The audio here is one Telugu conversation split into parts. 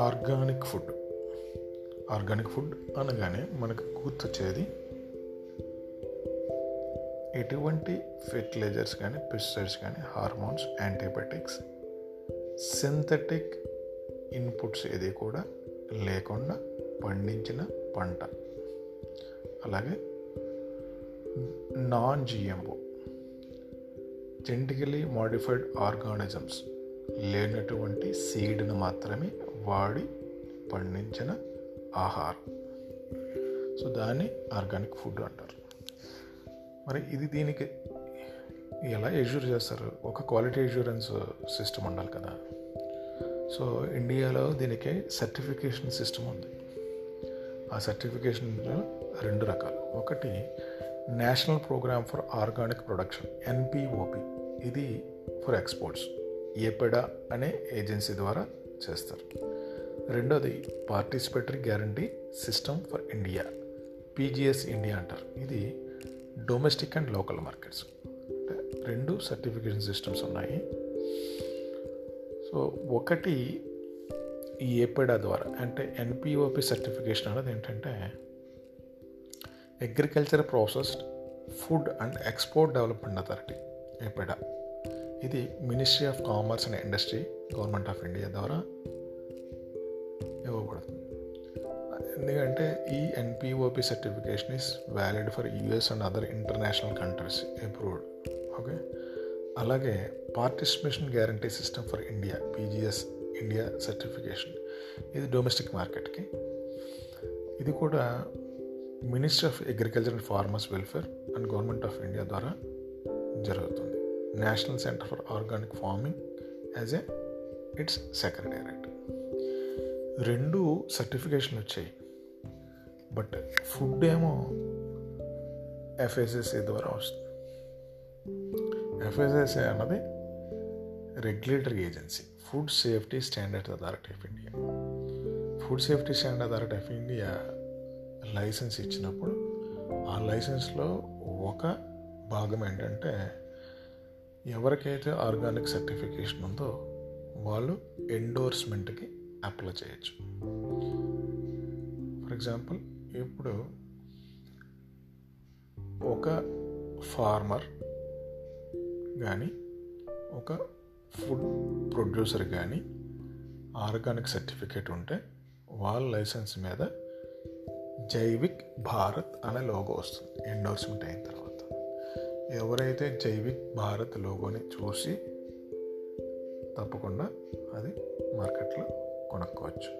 Organic food. ఆర్గానిక్ ఫుడ్ అనగానే మనకు గుర్తొచ్చేది ఎటువంటి ఫెర్టిలైజర్స్ కానీ పెస్టిసైడ్స్ కానీ హార్మోన్స్ యాంటీబయాటిక్స్ సింథటిక్ ఇన్పుట్స్ ఏది కూడా లేకుండా పండించిన పంట. అలాగే non GMO genetically modified organisms లేనటువంటి సీడ్ను మాత్రమే వాడి పండించిన ఆహారం. సో దాన్ని ఆర్గానిక్ ఫుడ్ అంటారు. మరి ఇది దీనికి ఎలా ఎష్యూర్ చేస్తారు? ఒక క్వాలిటీ ఎష్యూరెన్స్ సిస్టమ్ ఉండాలి కదా. సో ఇండియాలో దీనికి సర్టిఫికేషన్ సిస్టమ్ ఉంది. ఆ సర్టిఫికేషన్ రెండు రకాలు. ఒకటి national programme for organic production NPOP ఇది ఫర్ ఎక్స్పోర్ట్స్. ఏపెడా అనే ఏజెన్సీ ద్వారా చేస్తారు. రెండోది participatory guarantee system for India PGS India అంటారు. ఇది డొమెస్టిక్ అండ్ లోకల్ మార్కెట్స్ అంటే రెండు సర్టిఫికేషన్ సిస్టమ్స్ ఉన్నాయి. సో ఒకటి ఈ ఏపెడా ద్వారా అంటే ఎన్పిఓపి సర్టిఫికేషన్ అనేది ఏంటంటే agriculture processed food and export development authority APEDA. ఇది ministry of commerce and industry government of India ద్వారా ఇవ్వబడుతుంది ఎందుకంటే ఈ NPOP certification is valid for US and other international countries approved okay అలాగే participation guarantee system for India PGS India certification ఇది డొమెస్టిక్ మార్కెట్కి ఇది కూడా ministry of agriculture and farmers welfare and government of India ద్వారా జరుగుతుంది. National centre for organic farming as a it's secretariat రెండు సర్టిఫికేషన్లు వచ్చాయి. బట్ ఫుడ్ ఏమో ఎఫ్ఎస్ఎస్ఏ ద్వారా వస్తుంది. ఎఫ్ఎస్ఎస్ఏ అన్నది regulatory agency food safety standard authority of India food safety standard authority of India licence ఇచ్చినప్పుడు ఆ లైసెన్స్లో ఒక భాగం ఏంటంటే ఎవరికైతే ఆర్గానిక్ సర్టిఫికేషన్ ఉందో వాళ్ళు ఎండోర్స్మెంట్కి అప్లై చేయొచ్చు. ఫర్ ఎగ్జాంపుల్ ఇప్పుడు ఒక ఫార్మర్ కానీ ఒక ఫుడ్ ప్రొడ్యూసర్ కానీ ఆర్గానిక్ సర్టిఫికేట్ ఉంటే వాళ్ళ లైసెన్స్ మీద జైవిక్ భారత్ అనే లోగో వస్తుంది. ఎండోర్స్మెంట్ అయిన తర్వాత. ఎవరైతే జైవిక్ భారత్ లోగోని చూసి తప్పకుండా అది మార్కెట్లో కొనుక్కోవచ్చు.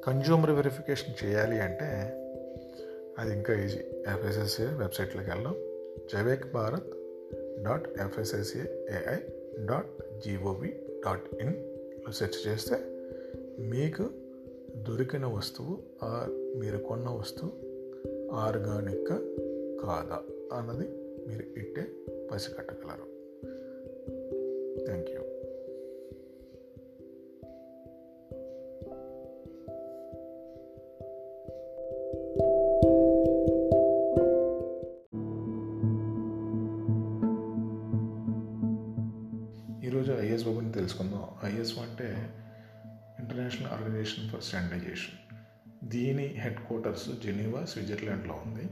కన్జ్యూమర్ వెరిఫికేషన్ చేయాలి అంటే అది ఇంకా ఈజీ. ఎఫ్ఎస్ఎస్ఏ వెబ్సైట్లోకి వెళ్ళాం జవేక్ Bharat dot FSSAI dot GOV dot ఇన్లో search చేస్తే మీకు దొరికిన వస్తువు మీరు కొన్న వస్తువు ఆర్గానిక్ కాదా అన్నది మీరు ఇట్టే పసిగట్టగలరు. థ్యాంక్ యూ దీని హెడ్ క్వార్టర్స్ జెనీవా స్విట్జర్లాండ్లో ఉంది.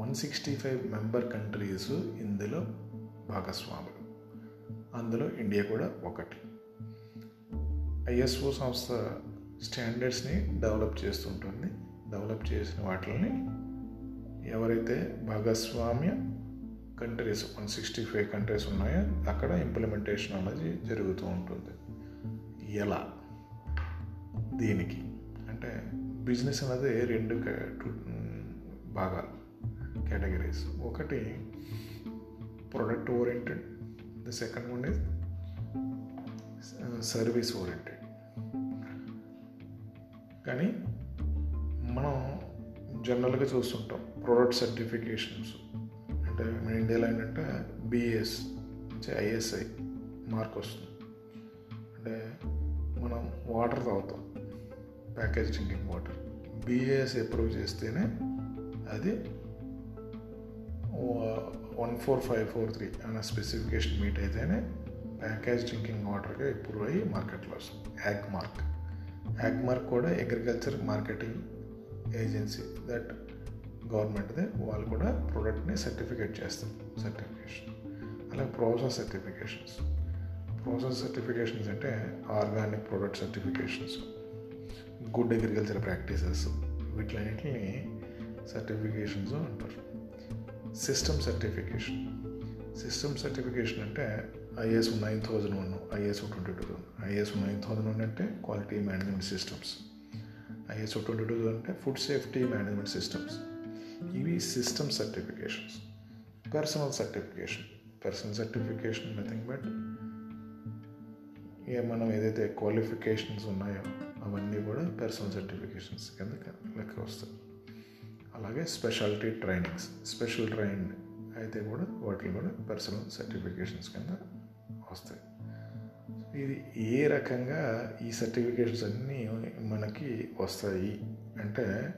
One sixty five member countries ఇందులో భాగస్వాములు. అందులో ఇండియా కూడా ఒకటి. ఐఎస్ఓ సంస్థ స్టాండర్డ్స్ని డెవలప్ చేస్తుంటుంది. డెవలప్ చేసిన వాటిని ఎవరైతే భాగస్వామ్య countries one sixty five countries ఉన్నాయో అక్కడ ఇంప్లిమెంటేషన్ అనేది జరుగుతూ ఉంటుంది. ఎలా? దీనికి. అంటే బిజినెస్ అనేది రెండు భాగాలు కేటగిరీస్. ఒకటి product oriented the second one is service oriented కానీ మనం జనరల్గా చూస్తుంటాం ప్రొడక్ట్ సర్టిఫికేషన్స్ అంటే మన ఇండియాలో ఏంటంటే బిఎస్ నుంచి ఐఎస్ఐ మార్క్ వస్తుంది. అంటే మనం వాటర్ తాగుతాం. Package drinking water. BAS approve చేస్తేనే అది one four five four three అనే స్పెసిఫికేషన్ మీట్ అయితేనే ప్యాకేజ్ డ్రింకింగ్ వాటర్గా అప్రూవ్ అయ్యి మార్కెట్లో వస్తుంది. యాగ్ మార్క్ యాగ్ మార్క్ కూడా అగ్రికల్చర్ మార్కెటింగ్ ఏజెన్సీ దట్ గవర్నమెంట్దే వాళ్ళు కూడా ప్రోడక్ట్ని సర్టిఫికేట్ చేస్తారు. సర్టిఫికేషన్ అలాగే ప్రాసెస్ సర్టిఫికేషన్స్ ప్రాసెస్ సర్టిఫికేషన్స్ అంటే organic product certifications good agriculture practices వీటిలన్నింటిని certifications అంటారు. సిస్టమ్ సర్టిఫికేషన్ సిస్టమ్ సర్టిఫికేషన్ అంటే ISO nine thousand one ISO twenty two thousand ISO nine thousand one అంటే quality management systems ISO twenty two అంటే ఫుడ్ సేఫ్టీ మేనేజ్మెంట్ సిస్టమ్స్ ఇవి system certifications personal certification personal certification nothing but ఇక మనం ఏదైతే క్వాలిఫికేషన్స్ ఉన్నాయో అవన్నీ కూడా పర్సనల్ సర్టిఫికేషన్స్ కింద లెక్క వస్తాయి. అలాగే స్పెషాలిటీ ట్రైనింగ్స్ స్పెషల్ ట్రైన్ అయితే కూడా వాటిని కూడా పర్సనల్ సర్టిఫికేషన్స్ కింద వస్తాయి. ఇది ఏ రకంగా ఈ సర్టిఫికేషన్స్ అన్నీ మనకి వస్తాయి అంటే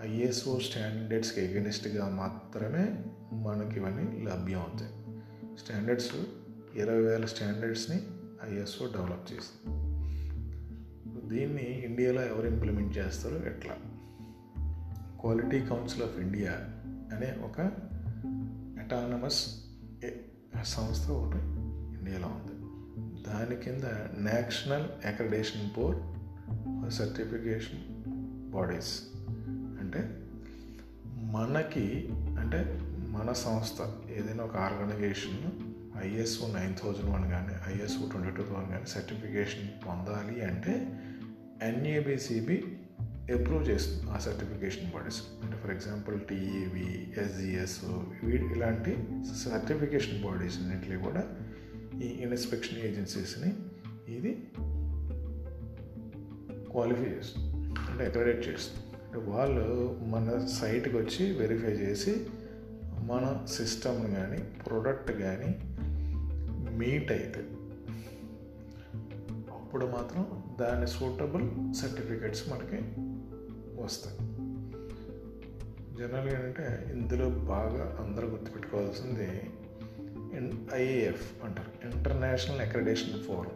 ఐఎస్ఓ స్టాండర్డ్స్కి ఎగనిస్ట్గా మాత్రమే మనకి ఇవన్నీ లభ్యం అవుతాయి. స్టాండర్డ్స్ ఇరవై వేల స్టాండర్డ్స్ని ఐఎస్ఓ డెవలప్ చేసింది. దీన్ని ఇండియాలో ఎవరు ఇంప్లిమెంట్ చేస్తారో ఎట్లా? క్వాలిటీ కౌన్సిల్ ఆఫ్ ఇండియా అనే ఒక అటానమస్ సంస్థ ఒకటి ఇండియాలో ఉంది. దాని కింద national accreditation board certification bodies అంటే మనకి అంటే మన సంస్థ ఏదైనా ఒక organisation ISO nine thousand one కానీ ఐఎస్ఓ ట్వంటీ టూ వన్ కానీ సర్టిఫికేషన్ పొందాలి అంటే ఎన్ఏబిసిబి అప్రూవ్ చేస్తుంది ఆ సర్టిఫికేషన్ బాడీస్. అంటే ఫర్ ఎగ్జాంపుల్ టీఈవి ఎస్జిఎస్ ఇలాంటి సర్టిఫికేషన్ బాడీస్ అన్నింటినీ కూడా ఈ ఇన్స్పెక్షన్ ఏజెన్సీస్ని ఇది క్వాలిఫై చేస్తుంది అంటే అక్రెడిట్ చేస్తుంది. అంటే వాళ్ళు మన సైట్కి వచ్చి వెరిఫై చేసి మన సిస్టమ్ కానీ ప్రోడక్ట్ కానీ మీట్ అయితే అప్పుడు మాత్రం దాని సూటబుల్ సర్టిఫికెట్స్ మనకి వస్తాయి. జనరల్గా ఏంటంటే ఇందులో బాగా అందరూ గుర్తుపెట్టుకోవాల్సింది ఐఏఎఫ్ అంటారు. ఇంటర్నేషనల్ అక్రెడేషన్ ఫోరం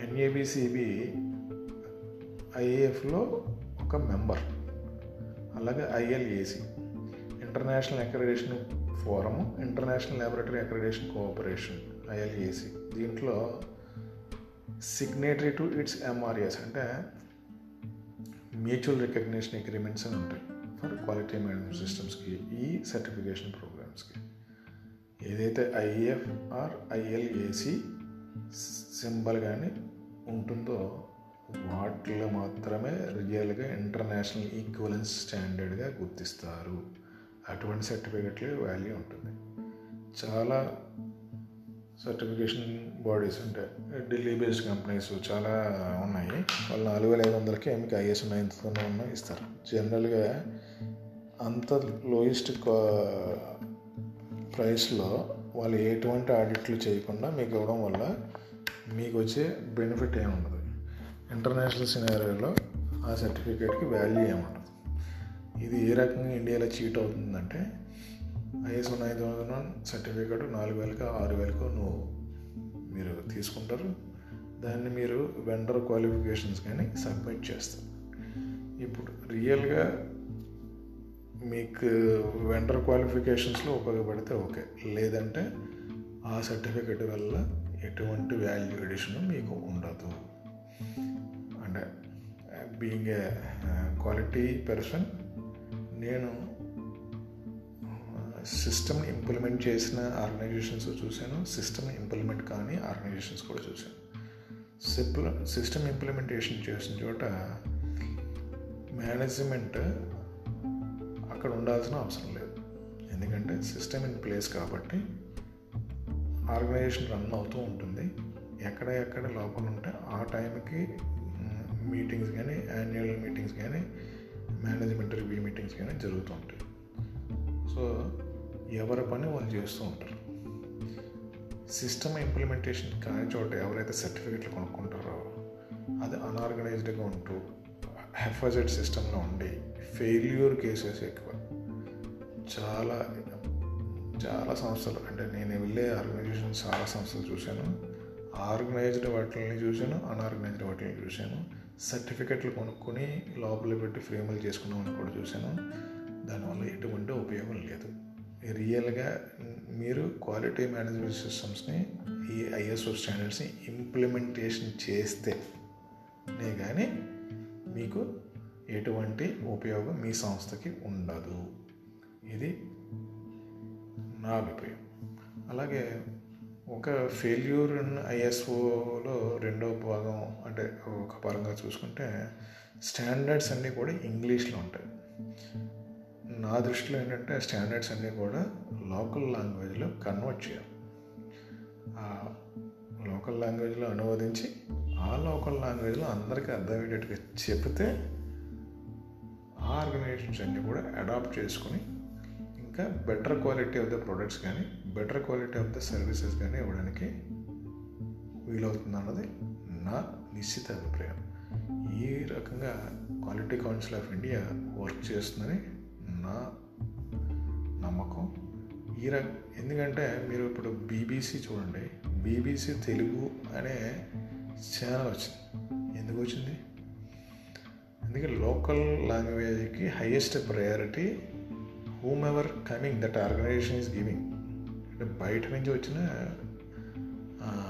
ఎన్ఏబిసిబి ఐఏఎఫ్లో ఒక మెంబర్ అలాగే ILAC. International accreditation forum international laboratory accreditation cooperation ILAC దీంట్లో సిగ్నేటరీ టు ఇట్స్ ఎంఆర్ఎస్ అంటే మ్యూచువల్ రికగ్నిషన్ అగ్రిమెంట్స్ అని ఉంటాయి ఫర్ క్వాలిటీ మేనేజ్మెంట్ సిస్టమ్స్కి ఈ సర్టిఫికేషన్ ప్రోగ్రామ్స్కి. ఏదైతే ఐఎఫ్ ఆర్ ఐఎల్ఏసి సింబల్ కానీ ఉంటుందో వాటిలో మాత్రమే రియల్గా ఇంటర్నేషనల్ ఈక్వలెన్స్ స్టాండర్డ్గా గుర్తిస్తారు. అటువంటి సర్టిఫికెట్లే వాల్యూ ఉంటుంది. చాలా సర్టిఫికేషన్ బాడీస్ ఉంటాయి ఢిల్లీ బేస్డ్ కంపెనీస్ చాలా ఉన్నాయి. వాళ్ళు నాలుగు వేల ఐదు వందలకి మీకు ఐఎస్ నైన్త్తోనే ఉన్న ఇస్తారు. జనరల్గా అంత లోయెస్ట్ ప్రైస్లో వాళ్ళు ఎటువంటి ఆడిట్లు చేయకుండా మీకు ఇవ్వడం వల్ల మీకు వచ్చే బెనిఫిట్ ఏముండదు. ఇంటర్నేషనల్ సినారియోలో ఆ సర్టిఫికేట్కి వాల్యూ ఏముండదు. ఇది ఏ రకంగా ఇండియాలో చీట్ అవుతుందంటే ISO nine thousand one certificate నాలుగు వేలకు ఆరు వేలకు నువ్వు మీరు తీసుకుంటారు. దాన్ని మీరు వెండర్ క్వాలిఫికేషన్స్ కానీ సబ్మిట్ చేస్తారు. ఇప్పుడు రియల్గా మీకు వెండర్ క్వాలిఫికేషన్స్లో ఉపయోగపడితే ఓకే. లేదంటే ఆ సర్టిఫికెట్ వల్ల ఎటువంటి వాల్యూ ఎడిషన్ మీకు ఉండదు. అంటే బీయింగ్ ఏ క్వాలిటీ పర్సన్ నేను సిస్టమ్ ఇంప్లిమెంట్ చేసిన ఆర్గనైజేషన్స్ చూశాను. సిస్టమ్ ఇంప్లిమెంట్ కానీ ఆర్గనైజేషన్స్ కూడా చూశాను. సిప్ల సిస్టమ్ ఇంప్లిమెంటేషన్ చేసిన చోట మేనేజ్మెంట్ అక్కడ ఉండాల్సిన అవసరం లేదు. ఎందుకంటే సిస్టమ్ ఇన్ ప్లేస్ కాబట్టి ఆర్గనైజేషన్ రన్ అవుతూ ఉంటుంది. ఎక్కడ ఎక్కడ లోపల ఉంటే ఆ టైంకి మీటింగ్స్ కానీ యాన్యువల్ మీటింగ్స్ కానీ మేనేజ్మెంట్ రివ్యూ మీటింగ్స్ కానీ జరుగుతూ ఉంటాయి. సో ఎవరి పని వాళ్ళు చేస్తూ ఉంటారు. సిస్టమ్ ఇంప్లిమెంటేషన్ కాని చోట ఎవరైతే సర్టిఫికెట్లు కొనుక్కుంటారో అది అన్ఆర్గనైజ్డ్గా ఉంటూ హెఫజెడ్ సిస్టంలో ఉండి ఫెయిల్యూర్ కేసెస్ ఎక్కువ. చాలా చాలా సంస్థలు అంటే నేను వెళ్ళే ఆర్గనైజేషన్ చాలా సంస్థలు చూశాను. ఆర్గనైజ్డ్ వాటిని చూశాను అన్ఆర్గనైజ్డ్ వాటిని చూశాను. సర్టిఫికెట్లు కొనుక్కొని లోపల పెట్టి ఫ్రేములు చేసుకున్నామని కూడా చూశాను. దానివల్ల ఎటువంటి ఉపయోగం లేదు. రియల్గా మీరు క్వాలిటీ మేనేజ్మెంట్ సిస్టమ్స్ని ఈ ఐఎస్ఓ స్టాండర్డ్స్ని ఇంప్లిమెంటేషన్ చేస్తేనే కానీ మీకు ఎటువంటి ఉపయోగం మీ సంస్థకి ఉండదు. ఇది నా అభిప్రాయం. అలాగే ఒక ఫెయిల్యూర్ ఇన్ ఐఎస్ఓలో రెండో భాగం అంటే ఒక పరంగా చూసుకుంటే స్టాండర్డ్స్ అన్నీ కూడా ఇంగ్లీష్లో ఉంటాయి. నా దృష్టిలో ఏంటంటే స్టాండర్డ్స్ అన్నీ కూడా లోకల్ లాంగ్వేజ్లో కన్వర్ట్ చేయాలి. ఆ లోకల్ లాంగ్వేజ్లో అనువదించి ఆ లోకల్ లాంగ్వేజ్లో అందరికీ అర్థమయ్యేటట్టుగా చెప్తే ఆ ఆర్గనైజేషన్స్ అన్నీ కూడా అడాప్ట్ చేసుకుని ఇంకా better quality of the products కానీ better quality of the services కానీ ఇవ్వడానికి వీలవుతుంది అన్నది నా నిశ్చిత అభిప్రాయం. ఈ రకంగా quality council of India work చేస్తుందని నా నమ్మకం. ఈ రక ఎందుకంటే మీరు ఇప్పుడు బీబీసీ చూడండి. బీబీసీ తెలుగు అనే ఛానల్ వచ్చింది. ఎందుకు వచ్చింది? అందుకే local లాంగ్వేజ్కి highest priority whomever coming that organization is giving అంటే బయట నుంచి వచ్చిన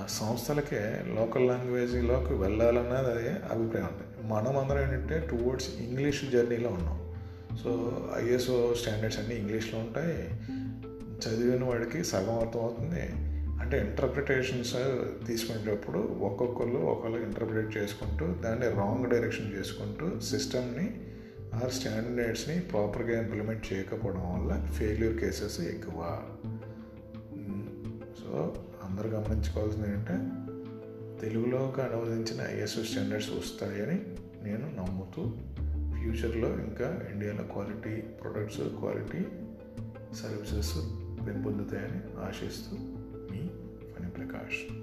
సంస్థలకే లోకల్ లాంగ్వేజ్లోకి వెళ్ళాలన్నది అదే అభిప్రాయం ఉంది మనం అందరం ఏంటంటే టువర్డ్స్ ఇంగ్లీష్ జర్నీలో ఉన్నాం. సో ఐఎస్ఓ స్టాండర్డ్స్ అన్నీ ఇంగ్లీష్లో ఉంటాయి. చదివిన వాడికి సగం అర్థం అవుతుంది అంటే ఇంటర్ప్రిటేషన్స్ తీసుకునేటప్పుడు ఒక్కొక్కరు ఒకళ్ళు ఇంటర్ప్రిటేట్ చేసుకుంటూ దాన్ని రాంగ్ డైరెక్షన్ చేసుకుంటూ సిస్టమ్ని ఆర్ స్టాండర్డ్స్ని ప్రాపర్గా ఇంప్లిమెంట్ చేయకపోవడం వల్ల ఫెయిల్యూర్ కేసెస్ ఎక్కువ. సో అందరూ గమనించుకోవాల్సింది ఏంటంటే తెలుగులోకి అనువదించిన ఐఎస్ఓ స్టాండర్డ్స్ వస్తాయని నేను నమ్ముతూ ఫ్యూచర్లో ఇంకా ఇండియాలో క్వాలిటీ ప్రొడక్ట్స్ క్వాలిటీ సర్వీసెస్ పెంపొందుతాయని ఆశిస్తూ మీ ఫణి ప్రకాష్